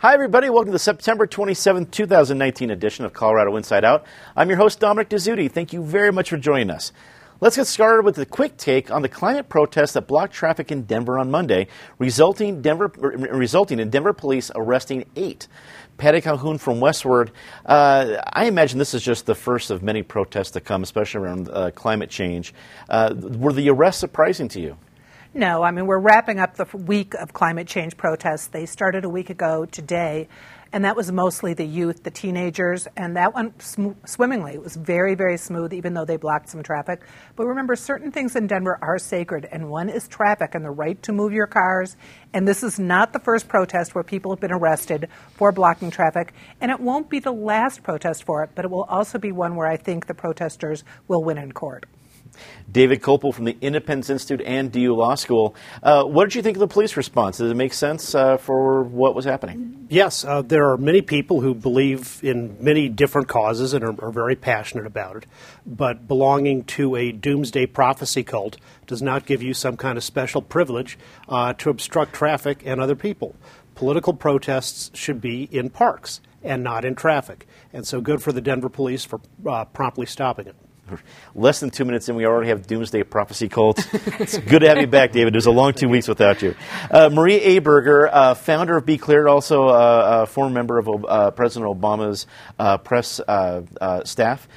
Hi, everybody. Welcome to the September 27, 2019 edition of Colorado Inside Out. I'm your host, Dominic Dezzutti. Thank you very much for joining us. Let's get started with a quick take on the climate protests that blocked traffic in Denver on Monday, resulting, Denver, resulting in Denver police arresting eight. Patty Calhoun from Westword. Uh, I imagine this is just the first of many protests to come, especially around uh, climate change. Uh, were the arrests surprising to you? No, I mean, we're wrapping up the week of climate change protests. They started a week ago today, and that was mostly the youth, the teenagers, and that went sm- swimmingly. It was very, very smooth, even though they blocked some traffic. But remember, certain things in Denver are sacred, and one is traffic and the right to move your cars. And this is not the first protest where people have been arrested for blocking traffic, and it won't be the last protest for it, but it will also be one where I think the protesters will win in court. David Kopel from the Independence Institute and DU Law School. Uh, what did you think of the police response? Did it make sense uh, for what was happening? Yes, uh, there are many people who believe in many different causes and are, are, very passionate about it. But belonging to a doomsday prophecy cult does not give you some kind of special privilege uh, to obstruct traffic and other people. Political protests should be in parks and not in traffic. And so good for the Denver police for uh, promptly stopping it less than two minutes in, we already have Doomsday Prophecy cults. it's good to have you back, David. It was a long two weeks without you. Uh, Maria Aberger, uh, founder of Be Cleared, also uh, a former member of uh, President Obama's uh, press staff.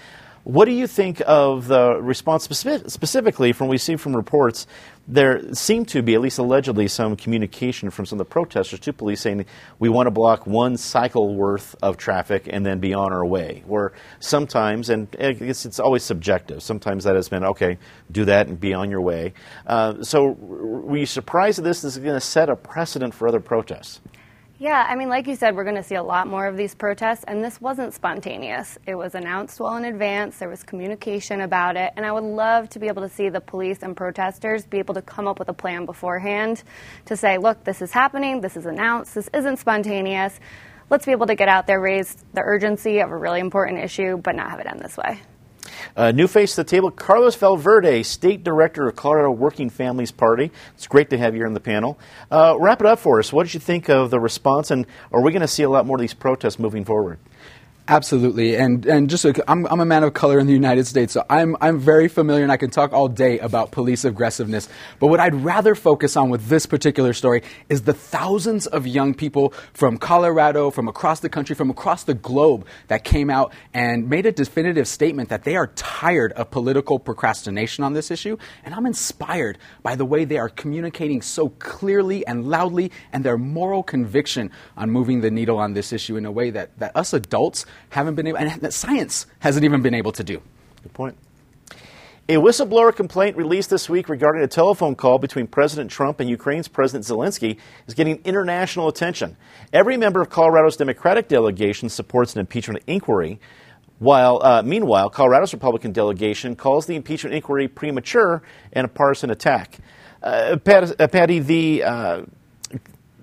What do you think of the response specific, specifically from we see from reports? There seemed to be, at least allegedly, some communication from some of the protesters to police saying we want to block one cycle worth of traffic and then be on our way. Where sometimes, and I guess it's always subjective, sometimes that has been okay, do that and be on your way. Uh, so, were you surprised that this is going to set a precedent for other protests? Yeah, I mean, like you said, we're going to see a lot more of these protests, and this wasn't spontaneous. It was announced well in advance, there was communication about it, and I would love to be able to see the police and protesters be able to come up with a plan beforehand to say, look, this is happening, this is announced, this isn't spontaneous. Let's be able to get out there, raise the urgency of a really important issue, but not have it end this way. Uh, new face to the table, Carlos Valverde, State Director of Colorado Working Families Party. It's great to have you on the panel. Uh, wrap it up for us. What did you think of the response, and are we going to see a lot more of these protests moving forward? Absolutely, and and just i I'm I'm a man of color in the United States, so I'm I'm very familiar, and I can talk all day about police aggressiveness. But what I'd rather focus on with this particular story is the thousands of young people from Colorado, from across the country, from across the globe that came out and made a definitive statement that they are tired of political procrastination on this issue, and I'm inspired by the way they are communicating so clearly and loudly, and their moral conviction on moving the needle on this issue in a way that that us adults haven't been able, and that science hasn't even been able to do. Good point. A whistleblower complaint released this week regarding a telephone call between President Trump and Ukraine's President Zelensky is getting international attention. Every member of Colorado's Democratic delegation supports an impeachment inquiry, while uh, meanwhile, Colorado's Republican delegation calls the impeachment inquiry premature and a partisan attack. Uh, uh, Patty, the uh,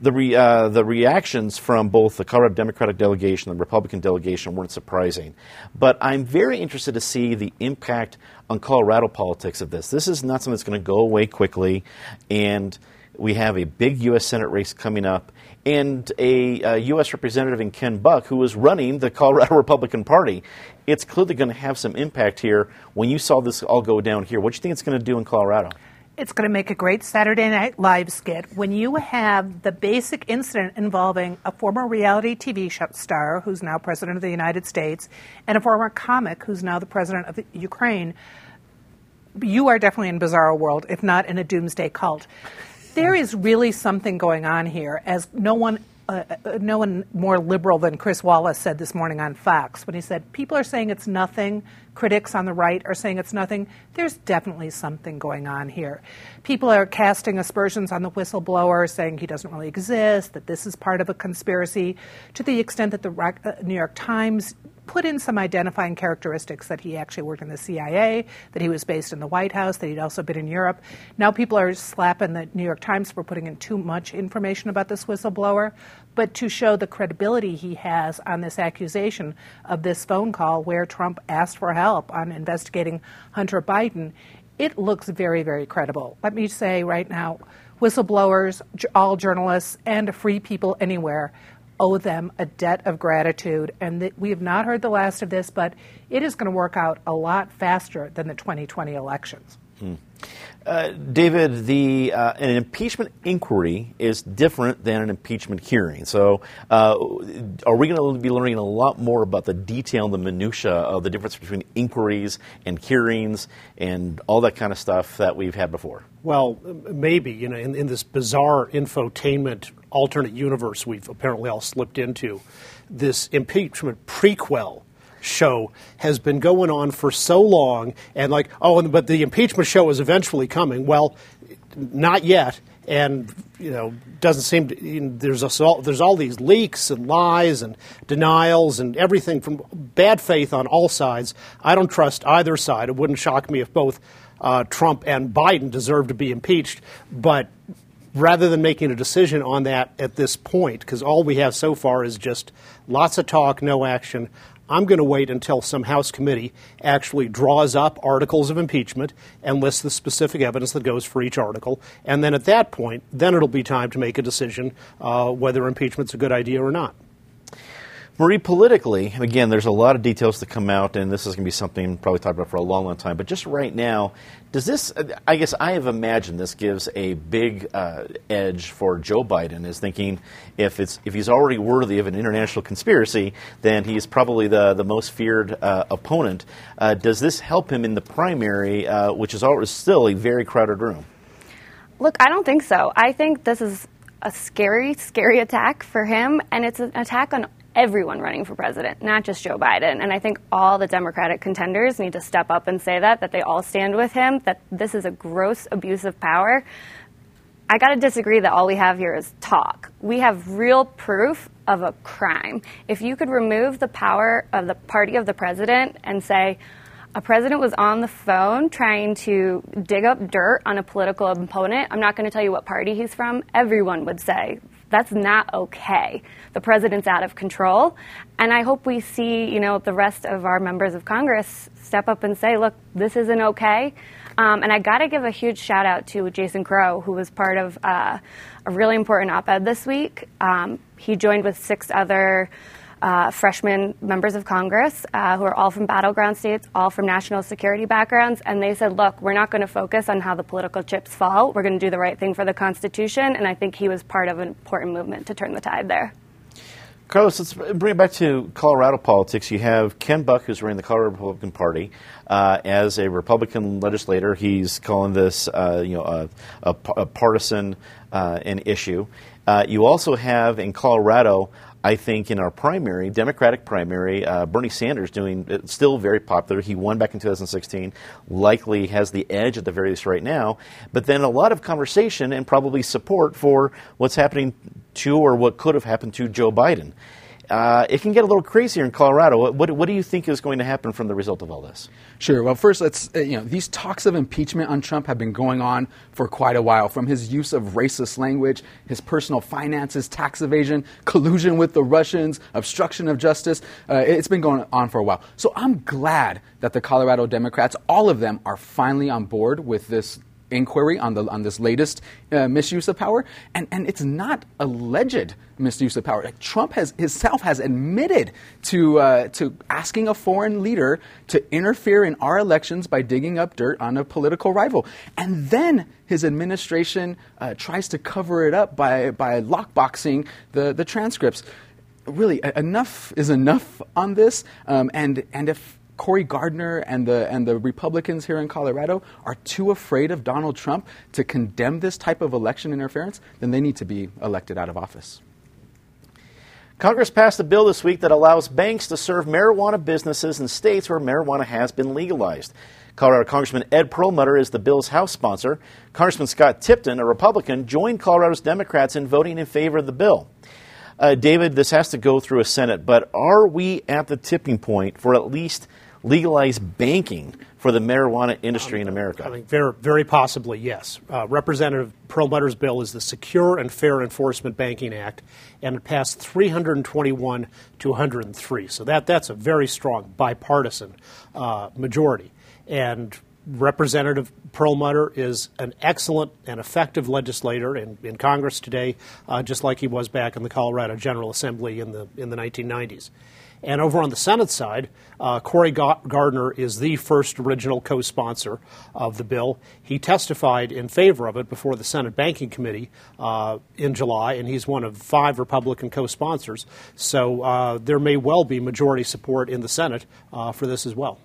the, re, uh, the reactions from both the Colorado Democratic delegation and the Republican delegation weren't surprising. But I'm very interested to see the impact on Colorado politics of this. This is not something that's going to go away quickly, and we have a big U.S. Senate race coming up, and a, a U.S. representative in Ken Buck who is running the Colorado Republican Party. It's clearly going to have some impact here. When you saw this all go down here, what do you think it's going to do in Colorado? It's going to make a great Saturday Night Live skit when you have the basic incident involving a former reality TV show star who's now president of the United States and a former comic who's now the president of Ukraine. You are definitely in bizarro world, if not in a doomsday cult. There is really something going on here, as no one uh, uh, no one more liberal than Chris Wallace said this morning on Fox when he said, People are saying it's nothing. Critics on the right are saying it's nothing. There's definitely something going on here. People are casting aspersions on the whistleblower, saying he doesn't really exist, that this is part of a conspiracy, to the extent that the uh, New York Times put in some identifying characteristics that he actually worked in the CIA, that he was based in the White House, that he'd also been in Europe. Now people are slapping the New York Times for putting in too much information about this whistleblower. But to show the credibility he has on this accusation of this phone call where Trump asked for help on investigating Hunter Biden, it looks very, very credible. Let me say right now whistleblowers, all journalists, and free people anywhere owe them a debt of gratitude. And we have not heard the last of this, but it is going to work out a lot faster than the 2020 elections. Hmm. Uh, David, the uh, an impeachment inquiry is different than an impeachment hearing. So, uh, are we going to be learning a lot more about the detail and the minutia of the difference between inquiries and hearings and all that kind of stuff that we've had before? Well, maybe you know, in, in this bizarre infotainment alternate universe we've apparently all slipped into, this impeachment prequel show has been going on for so long, and like, oh, but the impeachment show is eventually coming. Well, not yet, and you know, doesn't seem to. You know, there's all, there's all these leaks and lies and denials and everything from bad faith on all sides. I don't trust either side. It wouldn't shock me if both uh, Trump and Biden deserve to be impeached, but rather than making a decision on that at this point, because all we have so far is just lots of talk, no action, I'm going to wait until some House committee actually draws up articles of impeachment and lists the specific evidence that goes for each article. And then at that point, then it'll be time to make a decision uh, whether impeachment's a good idea or not. Marie, politically, again, there's a lot of details to come out, and this is going to be something probably talked about for a long, long time. But just right now, does this? I guess I have imagined this gives a big uh, edge for Joe Biden. Is thinking if it's if he's already worthy of an international conspiracy, then he's probably the the most feared uh, opponent. Uh, does this help him in the primary, uh, which is always still a very crowded room? Look, I don't think so. I think this is a scary, scary attack for him, and it's an attack on everyone running for president, not just Joe Biden. And I think all the Democratic contenders need to step up and say that, that they all stand with him, that this is a gross abuse of power. I got to disagree that all we have here is talk. We have real proof of a crime. If you could remove the power of the party of the president and say, a president was on the phone trying to dig up dirt on a political opponent. I'm not going to tell you what party he's from. Everyone would say that's not okay. The president's out of control. And I hope we see, you know, the rest of our members of Congress step up and say, look, this isn't okay. Um, and I got to give a huge shout out to Jason Crow, who was part of uh, a really important op ed this week. Um, he joined with six other uh, freshman members of Congress uh, who are all from battleground states, all from national security backgrounds, and they said, look, we're not going to focus on how the political chips fall. We're going to do the right thing for the Constitution. And I think he was part of an important movement to turn the tide there. Carlos, let's bring it back to Colorado politics. You have Ken Buck, who's running the Colorado Republican Party. Uh, as a Republican legislator, he's calling this, uh, you know, a, a, a partisan uh, an issue. Uh, you also have in Colorado I think in our primary, Democratic primary, uh, Bernie Sanders doing uh, still very popular. He won back in 2016, likely has the edge at the very least right now. But then a lot of conversation and probably support for what's happening to or what could have happened to Joe Biden. Uh, it can get a little crazier in Colorado. What, what, do you think is going to happen from the result of all this? Sure. Well, first, let's uh, you know these talks of impeachment on Trump have been going on for quite a while. From his use of racist language, his personal finances, tax evasion, collusion with the Russians, obstruction of justice, uh, it's been going on for a while. So I'm glad that the Colorado Democrats, all of them, are finally on board with this inquiry on the on this latest uh, misuse of power, and and it's not alleged misuse of power. Like Trump has himself has admitted to uh, to asking a foreign leader to interfere in our elections by digging up dirt on a political rival, and then his administration uh, tries to cover it up by by lockboxing the the transcripts. Really, enough is enough on this, um, and and if Cory Gardner and the, and the Republicans here in Colorado are too afraid of Donald Trump to condemn this type of election interference, then they need to be elected out of office. Congress passed a bill this week that allows banks to serve marijuana businesses in states where marijuana has been legalized. Colorado Congressman Ed Perlmutter is the bill's House sponsor. Congressman Scott Tipton, a Republican, joined Colorado's Democrats in voting in favor of the bill. Uh, David, this has to go through a Senate, but are we at the tipping point for at least legalize banking for the marijuana industry in America? I think very, very possibly, yes. Uh, Representative Perlmutter's bill is the Secure and Fair Enforcement Banking Act, and it passed 321 to 103. So that, that's a very strong bipartisan uh, majority. And Representative Perlmutter is an excellent and effective legislator in, in Congress today, uh, just like he was back in the Colorado General Assembly in the in the 1990s. And over on the Senate side, uh, Cory Gardner is the first original co sponsor of the bill. He testified in favor of it before the Senate Banking Committee uh, in July, and he's one of five Republican co sponsors. So uh, there may well be majority support in the Senate uh, for this as well.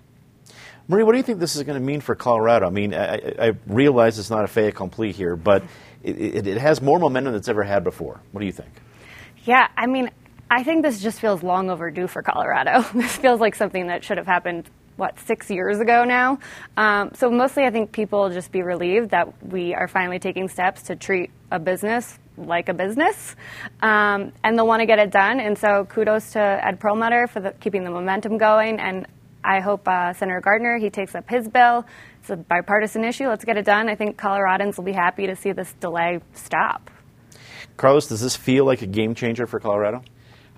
Marie, what do you think this is going to mean for Colorado? I mean, I, I realize it's not a fait accompli here, but it, it, it has more momentum than it's ever had before. What do you think? Yeah, I mean, I think this just feels long overdue for Colorado. this feels like something that should have happened, what, six years ago now? Um, so mostly I think people will just be relieved that we are finally taking steps to treat a business like a business, um, and they'll want to get it done. And so kudos to Ed Perlmutter for the, keeping the momentum going, and I hope uh, Senator Gardner, he takes up his bill. It's a bipartisan issue. Let's get it done. I think Coloradans will be happy to see this delay stop. Carlos, does this feel like a game changer for Colorado?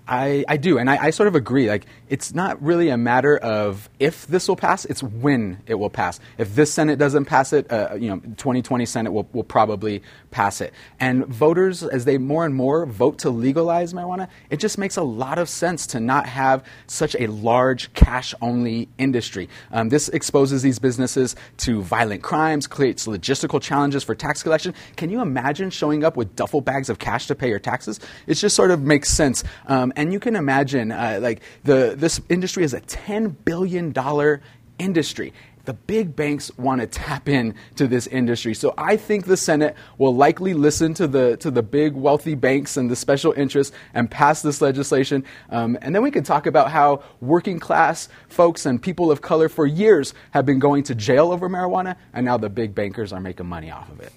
I, I do, and I, I, sort of agree. Like, it's not really a matter of if this will pass; it's when it will pass. If this Senate doesn't pass it, uh, you know, 2020 Senate will, will probably pass it. And voters, as they more and more vote to legalize marijuana, it just makes a lot of sense to not have such a large cash-only industry. Um, this exposes these businesses to violent crimes, creates logistical challenges for tax collection. Can you imagine showing up with duffel bags of cash to pay your taxes? It just sort of makes sense. Um, and you can imagine, uh, like, the, this industry is a $10 billion industry the big banks want to tap in to this industry. So I think the Senate will likely listen to the to the big wealthy banks and the special interests and pass this legislation. Um, and then we can talk about how working class folks and people of color for years have been going to jail over marijuana, and now the big bankers are making money off of it.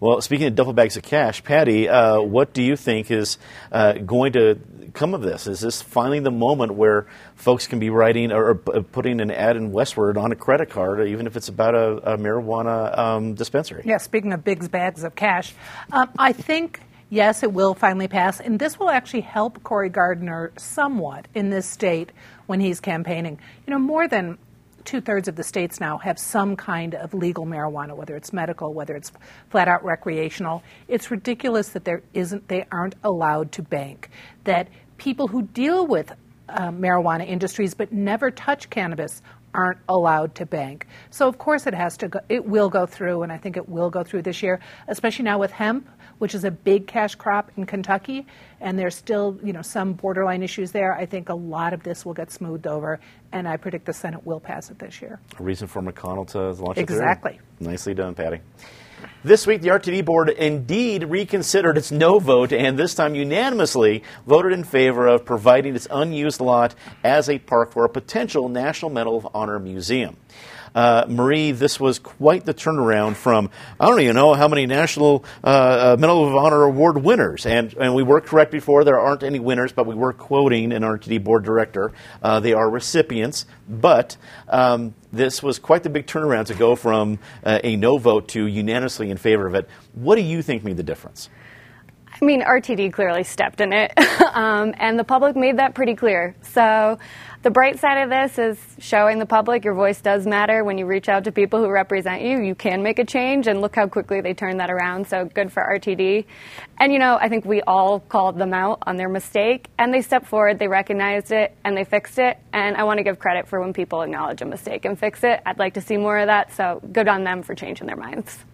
Well, speaking of duffel bags of cash, Patty, uh, what do you think is uh, going to come of this? Is this finally the moment where folks can be writing or, or putting an ad in Westword on a credit card, even if it's about a, a marijuana um, dispensary? Yeah, speaking of big bags of cash, um, I think. Yes, it will finally pass, and this will actually help Cory Gardner somewhat in this state when he's campaigning. You know, more than two thirds of the states now have some kind of legal marijuana, whether it's medical, whether it's flat out recreational. It's ridiculous that there isn't, they aren't allowed to bank. That people who deal with uh, marijuana industries but never touch cannabis aren't allowed to bank. So of course it has to go, it will go through and I think it will go through this year, especially now with hemp which is a big cash crop in Kentucky, and there's still you know some borderline issues there. I think a lot of this will get smoothed over, and I predict the Senate will pass it this year. A reason for McConnell to launch it exactly. Nicely done, Patty. This week, the RTD board indeed reconsidered its no vote and this time unanimously voted in favor of providing its unused lot as a park for a potential National Medal of Honor museum. Uh, Marie, this was quite the turnaround from, I don't even know how many National uh, uh Medal of Honor Award winners. And, and we were correct before, there aren't any winners, but we were quoting an RTD board director. Uh, they are recipients, but um, this was quite the big turnaround to go from uh, a no vote to unanimously in favor of it. What do you think made the difference? I mean, RTD clearly stepped in it, um, and the public made that pretty clear. So, the bright side of this is showing the public your voice does matter. When you reach out to people who represent you, you can make a change, and look how quickly they turn that around. So, good for RTD. And, you know, I think we all called them out on their mistake, and they stepped forward, they recognized it, and they fixed it. And I want to give credit for when people acknowledge a mistake and fix it. I'd like to see more of that, so good on them for changing their minds.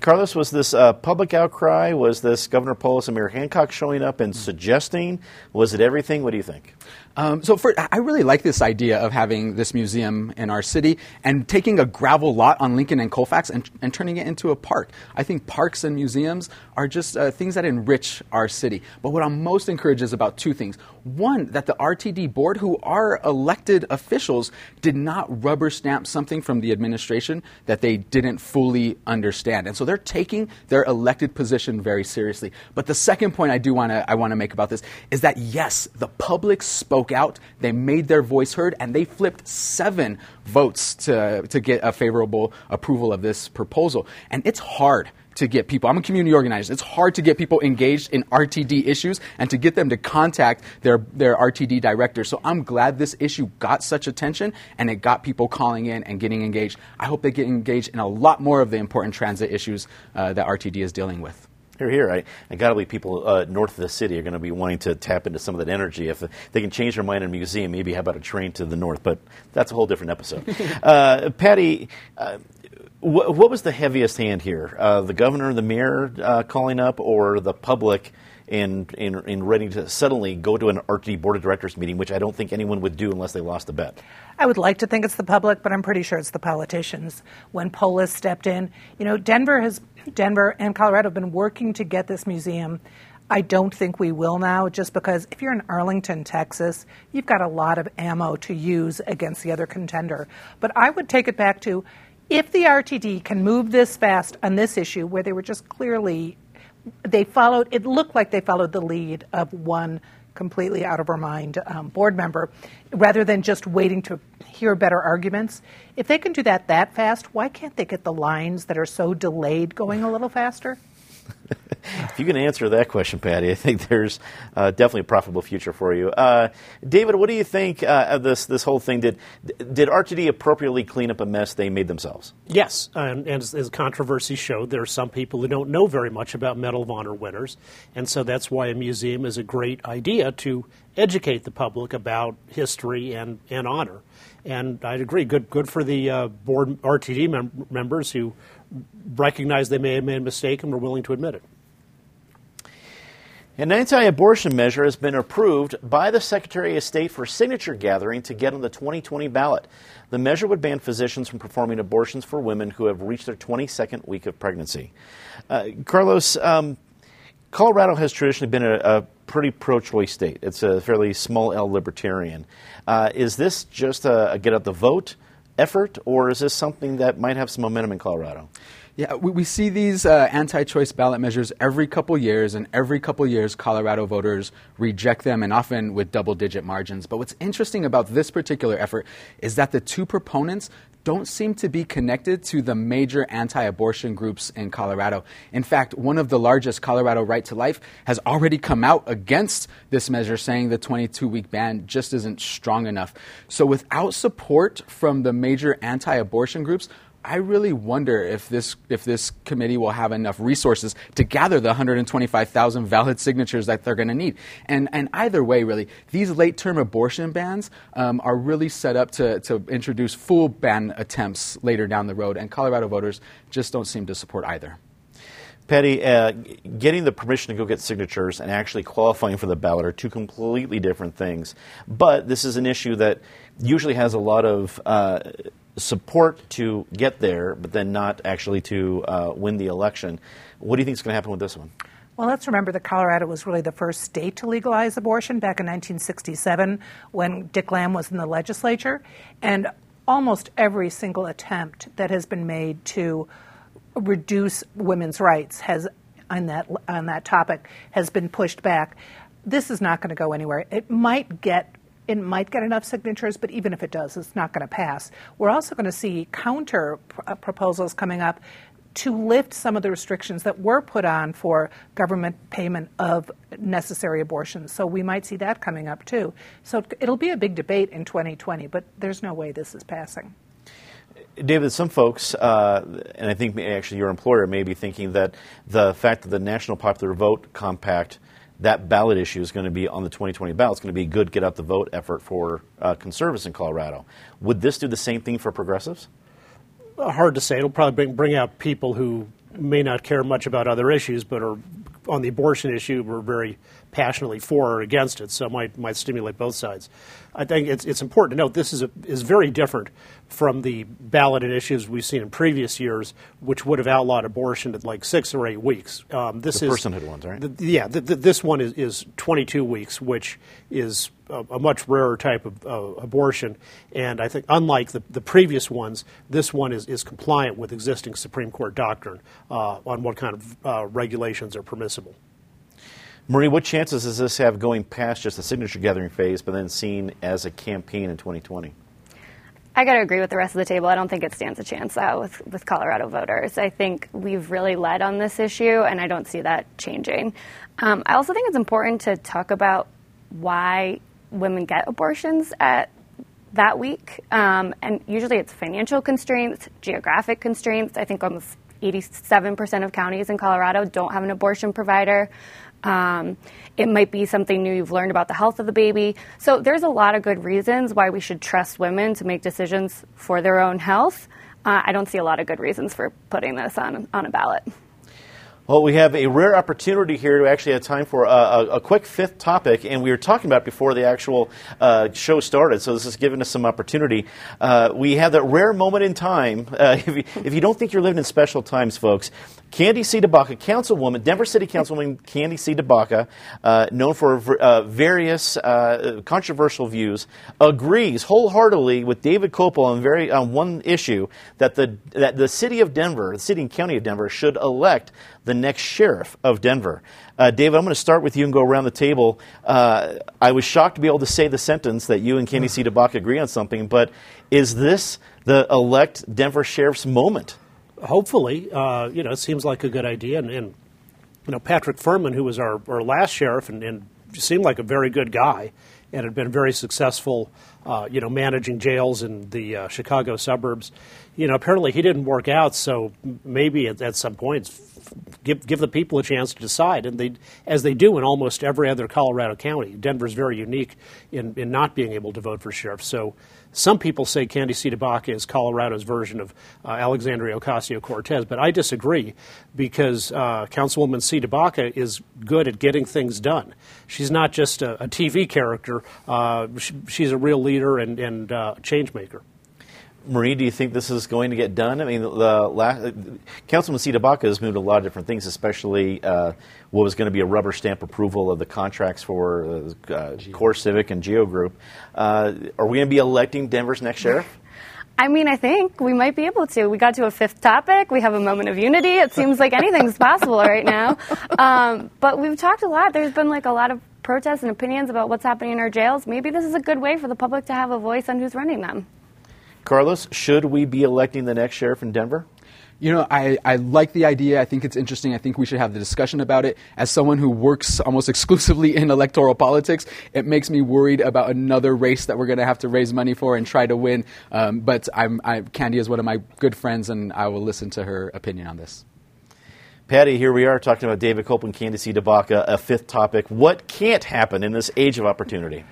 Carlos, was this uh, public outcry? Was this Governor Polis and Mayor Hancock showing up and suggesting? Was it everything? What do you think? Um, so for, I really like this idea of having this museum in our city and taking a gravel lot on Lincoln and Colfax and, and turning it into a park. I think parks and museums are just uh, things that enrich our city. But what I'm most encouraged is about two things. One, that the RTD board, who are elected officials, did not rubber stamp something from the administration that they didn't fully understand. And so they're taking their elected position very seriously. But the second point I do want to I want to make about this is that yes, the public spoke out, they made their voice heard, and they flipped seven votes to, to get a favorable approval of this proposal. And it's hard to get people. I'm a community organizer. It's hard to get people engaged in RTD issues and to get them to contact their, their RTD director. So I'm glad this issue got such attention and it got people calling in and getting engaged. I hope they get engaged in a lot more of the important transit issues uh, that RTD is dealing with. Here, here. I, I got to believe people uh, north of the city are going to be wanting to tap into some of that energy. If they can change their mind in a museum, maybe how about a train to the north? But that's a whole different episode. uh, Patty, uh, wh- what was the heaviest hand here? Uh, the governor, the mayor uh, calling up, or the public in, in, in ready to suddenly go to an RTD board of directors meeting, which I don't think anyone would do unless they lost a bet? I would like to think it's the public, but I'm pretty sure it's the politicians. When Polis stepped in, you know, Denver has Denver and Colorado have been working to get this museum. I don't think we will now, just because if you're in Arlington, Texas, you've got a lot of ammo to use against the other contender. But I would take it back to if the RTD can move this fast on this issue, where they were just clearly, they followed, it looked like they followed the lead of one completely out of our mind um, board member, rather than just waiting to hear better arguments. If they can do that that fast, why can't they get the lines that are so delayed going a little faster? if you can answer that question, Patty, I think there's uh, definitely a profitable future for you. Uh, David, what do you think uh, of this this whole thing? Did did RTD appropriately clean up a mess they made themselves? Yes, and, and as, as controversy showed, there are some people who don't know very much about Medal of Honor winners, and so that's why a museum is a great idea to educate the public about history and, and honor. And I'd agree, good good for the uh, board RTD mem- members who recognize they may have made a mistake and were willing to admit it. An anti abortion measure has been approved by the Secretary of State for signature gathering to get on the 2020 ballot. The measure would ban physicians from performing abortions for women who have reached their 22nd week of pregnancy. Uh, Carlos, um, Colorado has traditionally been a, a pretty pro choice state. It's a fairly small L libertarian. Uh, is this just a, a get out the vote effort, or is this something that might have some momentum in Colorado? Yeah, we, we see these uh, anti choice ballot measures every couple years, and every couple years, Colorado voters reject them, and often with double digit margins. But what's interesting about this particular effort is that the two proponents don't seem to be connected to the major anti abortion groups in Colorado. In fact, one of the largest, Colorado Right to Life, has already come out against this measure, saying the 22 week ban just isn't strong enough. So, without support from the major anti abortion groups, I really wonder if this if this committee will have enough resources to gather the 125,000 valid signatures that they're going to need. And and either way, really, these late term abortion bans um, are really set up to to introduce full ban attempts later down the road. And Colorado voters just don't seem to support either. Patty, uh, getting the permission to go get signatures and actually qualifying for the ballot are two completely different things. But this is an issue that usually has a lot of uh, support to get there, but then not actually to uh, win the election. What do you think is going to happen with this one? Well, let's remember that Colorado was really the first state to legalize abortion back in 1967 when Dick Lamb was in the legislature. And almost every single attempt that has been made to reduce women's rights has on that on that topic has been pushed back. This is not going to go anywhere. It might get it might get enough signatures, but even if it does, it's not going to pass. We're also going to see counter pr- uh, proposals coming up to lift some of the restrictions that were put on for government payment of necessary abortions. So we might see that coming up too. So it'll be a big debate in 2020, but there's no way this is passing. David, some folks, uh, and I think actually your employer may be thinking that the fact that the National Popular Vote Compact that ballot issue is going to be on the 2020 ballot. It's going to be a good get out the vote effort for uh, conservatives in Colorado. Would this do the same thing for progressives? Hard to say. It'll probably bring, bring out people who may not care much about other issues, but are on the abortion issue were very passionately for or against it, so it might, might stimulate both sides. I think it's, it's important to note this is, a, is very different from the ballot initiatives we've seen in previous years, which would have outlawed abortion at like six or eight weeks. Um, this the is personhood ones, right? The, yeah, the, this one is, is 22 weeks, which is a, a much rarer type of uh, abortion. And I think, unlike the, the previous ones, this one is, is compliant with existing Supreme Court doctrine uh, on what kind of uh, regulations are permissible. Marie, what chances does this have going past just the signature gathering phase, but then seen as a campaign in 2020? I got to agree with the rest of the table. I don't think it stands a chance uh, with, with Colorado voters. I think we've really led on this issue, and I don't see that changing. Um, I also think it's important to talk about why women get abortions at that week. Um, and usually it's financial constraints, geographic constraints. I think almost 87% of counties in Colorado don't have an abortion provider. Um, it might be something new you've learned about the health of the baby. So there's a lot of good reasons why we should trust women to make decisions for their own health. Uh, I don't see a lot of good reasons for putting this on, on a ballot. Well, we have a rare opportunity here to actually have time for a, a, a quick fifth topic, and we were talking about before the actual uh, show started, so this is giving us some opportunity. Uh, we have that rare moment in time. Uh, if, you, if, you, don't think you're living in special times, folks, Candi C. DeBaca, councilwoman, Denver City Councilwoman Candi C. DeBaca, uh, known for uh, various uh, controversial views, agrees wholeheartedly with David Kopel on, very, on one issue that the, that the city of Denver, the city and county of Denver, should elect the next sheriff of Denver. Uh, David, I'm going to start with you and go around the table. Uh, I was shocked to be able to say the sentence that you and Candi C. DeBaca agree on something, but is this the elect Denver sheriff's moment? hopefully, uh, you know, it seems like a good idea. And, and you know, Patrick Firman, who was our, our last sheriff and, and, seemed like a very good guy and had been very successful, uh, you know, managing jails in the uh, Chicago suburbs. You know, apparently he didn't work out, so maybe at, at some point give give the people a chance to decide, and they as they do in almost every other Colorado county. Denver's very unique in, in not being able to vote for sheriff. So some people say Candi C. DeBaca is Colorado's version of uh, Alexandria Ocasio Cortez, but I disagree because uh, Councilwoman C. DeBaca is good at getting things done. She's not just a, a TV character, uh, she, she's a real leader and, and uh, change maker. Marie, do you think this is going to get done? I mean, the last, Councilman C. DeBaca has moved a lot of different things, especially uh, what was going to be a rubber stamp approval of the contracts for uh, uh CoreCivic and Geo Group. Uh, are we going to be electing Denver's next sheriff? I mean, I think we might be able to. We got to a fifth topic. We have a moment of unity. It seems like anything's possible right now. Um, but we've talked a lot. There's been like a lot of protests and opinions about what's happening in our jails. Maybe this is a good way for the public to have a voice on who's running them. Carlos, should we be electing the next sheriff in Denver? You know, I, I like the idea. I think it's interesting. I think we should have the discussion about it. As someone who works almost exclusively in electoral politics, it makes me worried about another race that we're going to have to raise money for and try to win. Um, but I'm, I, Candi is one of my good friends, and I will listen to her opinion on this. Patty, here we are talking about David Copeland, Candi C. DeBaca, a fifth topic. What can't happen in this age of opportunity?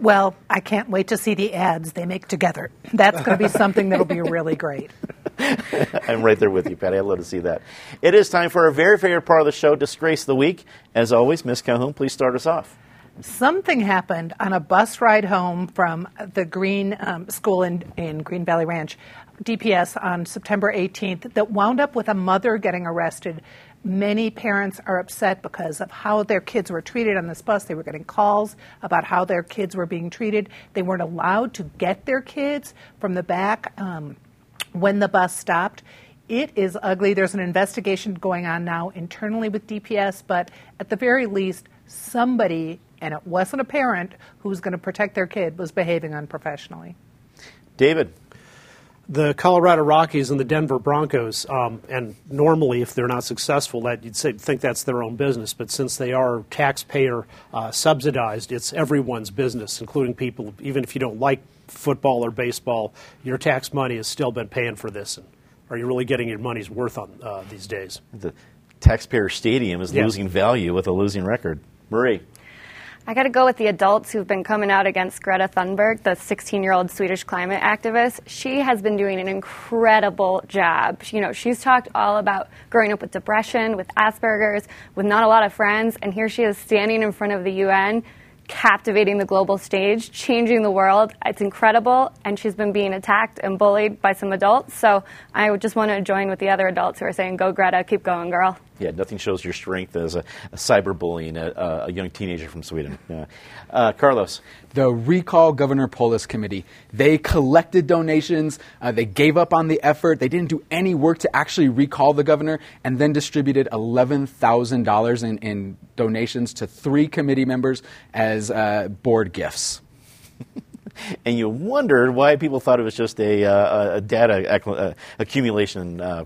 Well, I can't wait to see the ads they make together. That's going to be something that'll be really great. I'm right there with you, Patty. I'd love to see that. It is time for our very favorite part of the show, Disgrace the Week. As always, Miss Calhoun, please start us off. Something happened on a bus ride home from the Green um, School in, in Green Valley Ranch, DPS, on September 18th that wound up with a mother getting arrested Many parents are upset because of how their kids were treated on this bus. They were getting calls about how their kids were being treated. They weren't allowed to get their kids from the back um, when the bus stopped. It is ugly. There's an investigation going on now internally with DPS, but at the very least, somebody, and it wasn't a parent who was going to protect their kid, was behaving unprofessionally. David the Colorado Rockies and the Denver Broncos, um, and normally, if they're not successful, that you'd say, think that's their own business. But since they are taxpayer uh, subsidized, it's everyone's business, including people. Even if you don't like football or baseball, your tax money has still been paying for this. And are you really getting your money's worth on uh, these days? The taxpayer stadium is yeah. losing value with a losing record. Marie. I got to go with the adults who've been coming out against Greta Thunberg, the 16 year old Swedish climate activist. She has been doing an incredible job. You know, she's talked all about growing up with depression, with Asperger's, with not a lot of friends, and here she is standing in front of the UN captivating the global stage, changing the world. It's incredible, and she's been being attacked and bullied by some adults. So I just want to join with the other adults who are saying, "Go, Greta, keep going, girl." Yeah, nothing shows your strength as a, a cyberbullying a, a, young teenager from Sweden. Yeah. Uh, Carlos. The Recall Governor Polis Committee. They collected donations. Uh, they gave up on the effort. They didn't do any work to actually recall the governor and then distributed $11,000 in, in donations to three committee members as uh, board gifts. and you wondered why people thought it was just a, uh, a data uh, accumulation uh,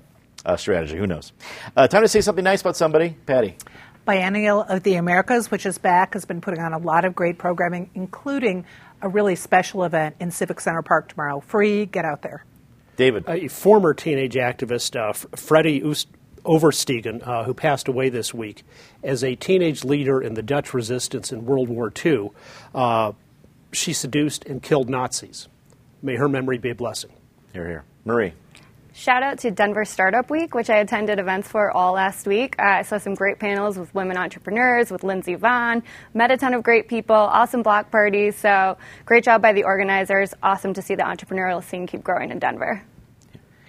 uh, strategy. Who knows? Uh, time to say something nice about somebody. Patty. Biennial of the Americas, which is back, has been putting on a lot of great programming, including a really special event in Civic Center Park tomorrow. Free, get out there. David. A former teenage activist, uh, Freddie Oversteegen, uh, who passed away this week, as a teenage leader in the Dutch resistance in World War II, uh, she seduced and killed Nazis. May her memory be a blessing. Here, here. Marie. Shout out to Denver Startup Week, which I attended events for all last week. Uh, I saw some great panels with women entrepreneurs, with Lindsey Vonn, met a ton of great people, awesome block parties. So great job by the organizers. Awesome to see the entrepreneurial scene keep growing in Denver.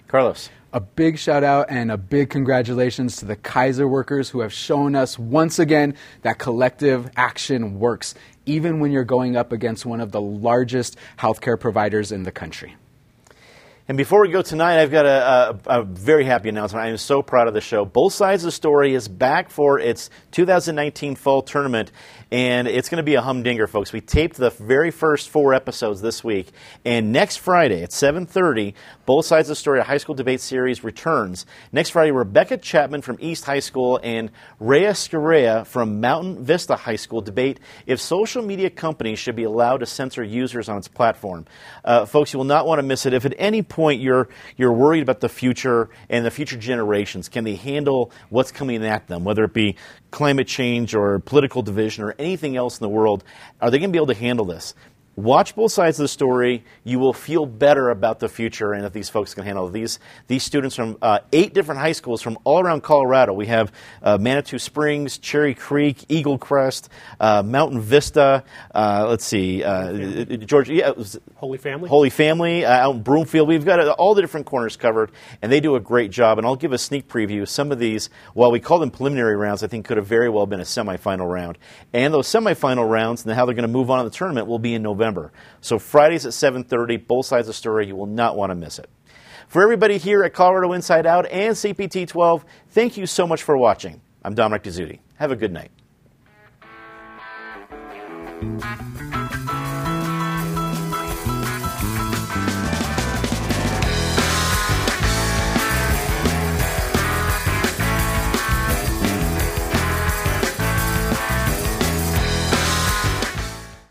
Carlos. A big shout out and a big congratulations to the Kaiser workers who have shown us once again that collective action works, even when you're going up against one of the largest healthcare providers in the country. And before we go tonight, I've got a, a, a, very happy announcement. I am so proud of the show. Both Sides of the Story is back for its 2019 fall tournament, and it's going to be a humdinger, folks. We taped the very first four episodes this week, and next Friday at 7:30, Both Sides of the Story, a high school debate series, returns. Next Friday, Rebecca Chapman from East High School and Rhea Scarea from Mountain Vista High School debate if social media companies should be allowed to censor users on its platform. Uh, folks, you will not want to miss it. If at any point you're you're worried about the future and the future generations, can they handle what's coming at them, whether it be climate change or political division or anything else in the world, are they going to be able to handle this? Watch both sides of the story. You will feel better about the future and that these folks can handle. These, these students from uh, eight different high schools from all around Colorado. We have uh, Manitou Springs, Cherry Creek, Eaglecrest, uh, Mountain Vista. Uh, let's see, uh, Georgia. Yeah, Holy Family. Holy Family uh, out in Broomfield. We've got all the different corners covered, and they do a great job. And I'll give a sneak preview. Some of these, while we call them preliminary rounds, I think could have very well been a semifinal round. And those semifinal rounds and how they're going to move on in the tournament will be in November. November. So Fridays at 7:30, both sides of the story. You will not want to miss it. For everybody here at Colorado Inside Out and CPT 12, thank you so much for watching. I'm Dominic Dezzutti. Have a good night.